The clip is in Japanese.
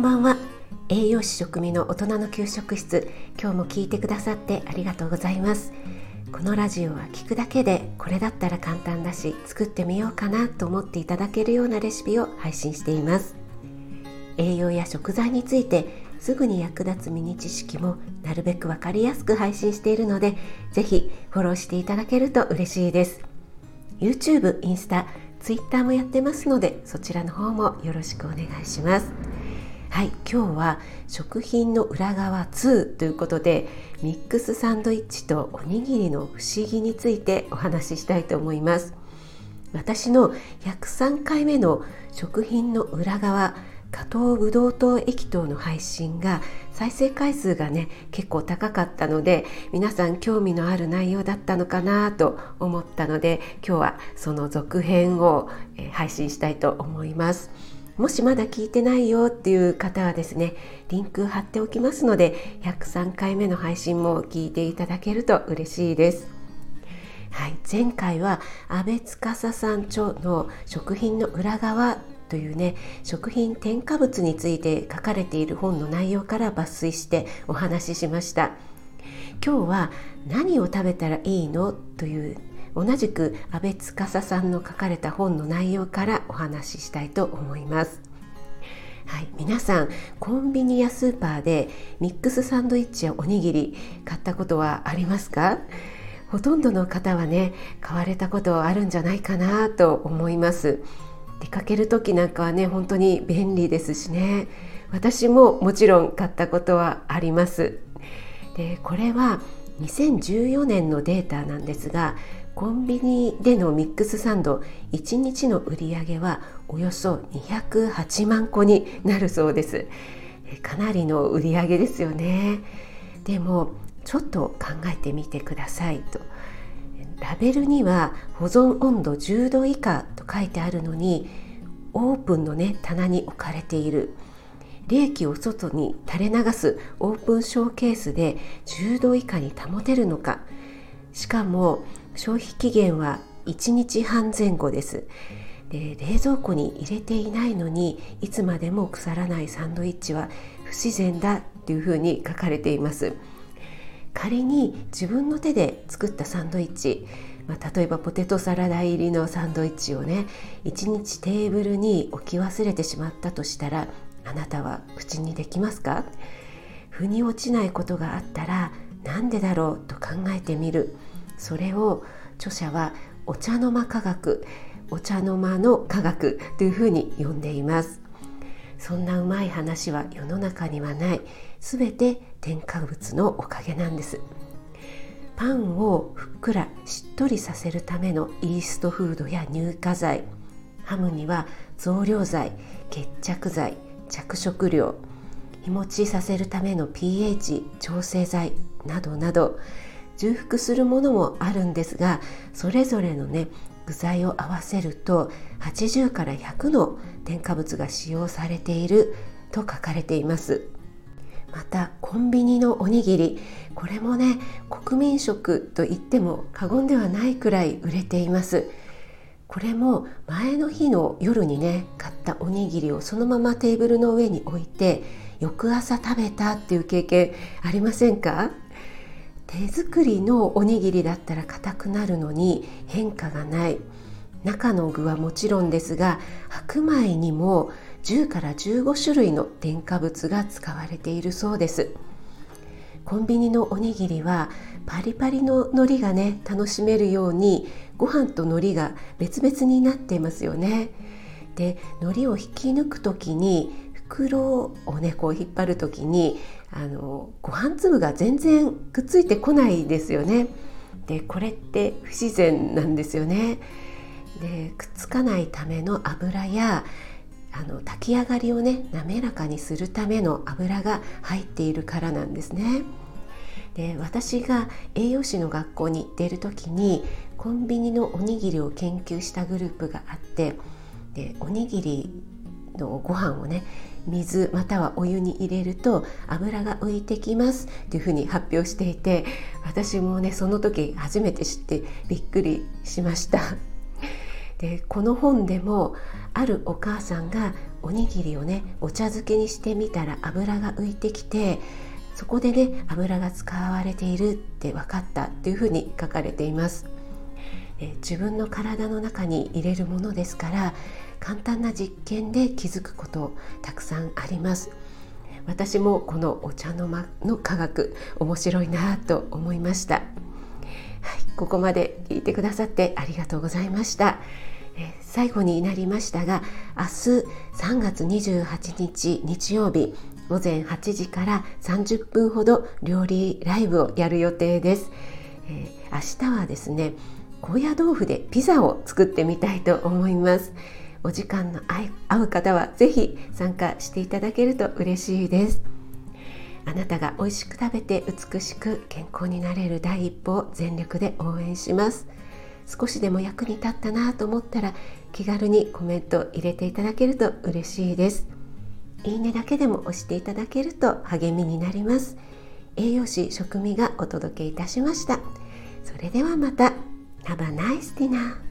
んばんは。栄養士食味の大人の給食室。今日も聞いてくださってありがとうございます。このラジオは聞くだけでこれだったら簡単だし作ってみようかなと思っていただけるようなレシピを配信しています。栄養や食材についてすぐに役立つミニ知識もなるべくわかりやすく配信しているのでぜひフォローしていただけると嬉しいです。YouTube、インスタ、Twitter もやってますのでそちらの方もよろしくお願いします。はい今日は食品の裏側2ということでミックスサンドイッチとおにぎりの不思議についてお話ししたいと思います私の103回目の食品の裏側加藤ブドウ糖液糖の配信が再生回数がね結構高かったので皆さん興味のある内容だったのかなと思ったので今日はその続編を配信したいと思います。もしまだ聞いてないよっていう方はですねリンク貼っておきますので103回目の配信も聞いていただけると嬉しいです。はい、前回は阿部司さん著の食品の裏側というね食品添加物について書かれている本の内容から抜粋してお話ししました今日は何を食べたらいいのという同じく阿部司さんの書かれた本の内容からお話ししたいと思います。はい、皆さんコンビニやスーパーでミックスサンドイッチやおにぎり買ったことはありますか？ほとんどの方はね買われたことあるんじゃないかなと思います。出かける時なんかはね本当に便利ですしね。私ももちろん買ったことはあります。でこれは2014年のデータなんですがコンビニでのミックスサンド1日の売り上げはおよそ208万個になるそうです。かなりの売り上げですよね。でもちょっと考えてみてくださいと。ラベルには保存温度10度以下と書いてあるのにオープンのね棚に置かれている。冷気を外に垂れ流すオープンショーケースで10度以下に保てるのか。しかも消費期限は1日半前後です。で冷蔵庫に入れていないのにいつまでも腐らないサンドイッチは不自然だっていうふうに書かれています。仮に自分の手で作ったサンドイッチ、まあ、例えばポテトサラダ入りのサンドイッチをね1日テーブルに置き忘れてしまったとしたらあなたは口にできますか？腑に落ちないことがあったらなんでだろうと考えてみる。それを著者はお茶の間科学お茶の間の科学というふうに呼んでいます。そんなうまい話は世の中にはない。すべて添加物のおかげなんです。パンをふっくらしっとりさせるためのイーストフードや乳化剤。ハムには増量剤結着剤着色料。日持ちさせるための pH 調整剤などなど。重複するものもあるんですがそれぞれのね具材を合わせると80から100の添加物が使用されていると書かれています。またコンビニのおにぎりこれもね国民食と言っても過言ではないくらい売れています。これも前の日の夜にね買ったおにぎりをそのままテーブルの上に置いて翌朝食べたっていう経験ありませんか？手作りのおにぎりだったら硬くなるのに変化がない。中の具はもちろんですが白米にも10から15種類の添加物が使われているそうです。コンビニのおにぎりはパリパリの海苔がね楽しめるようにご飯と海苔が別々になっていますよね。で海苔を引き抜く時に袋をねこう引っ張る時にあのご飯粒が全然くっついてこないですよね。でこれって不自然なんですよね。でくっつかないための油やあの炊き上がりをね滑らかにするための油が入っているからなんですね。で私が栄養士の学校に行っている時にコンビニのおにぎりを研究したグループがあってでおにぎりのご飯をね水またはお湯に入れると油が浮いてきますというふうに発表していて私もねその時初めて知ってびっくりしました。でこの本でもあるお母さんがおにぎりをねお茶漬けにしてみたら油が浮いてきてそこでね油が使われているって分かったっていうふうに書かれています。自分の体の中に入れるものですから簡単な実験で気づくことたくさんあります。私もこのお茶の間の科学面白いなと思いました、はい、ここまで聞いてくださってありがとうございました。え最後になりましたが明日3月28日日曜日午前8時から30分ほど料理ライブをやる予定です、えー、明日はですね高野豆腐でピザを作ってみたいと思います。お時間の合う方はぜひ参加していただけると嬉しいです。あなたが美味しく食べて美しく健康になれる第一歩を全力で応援します。少しでも役に立ったなと思ったら気軽にコメント入れていただけると嬉しいです。いいねだけでも押していただけると励みになります。栄養士食味がお届けいたしました。それではまた。Have a nice dinner.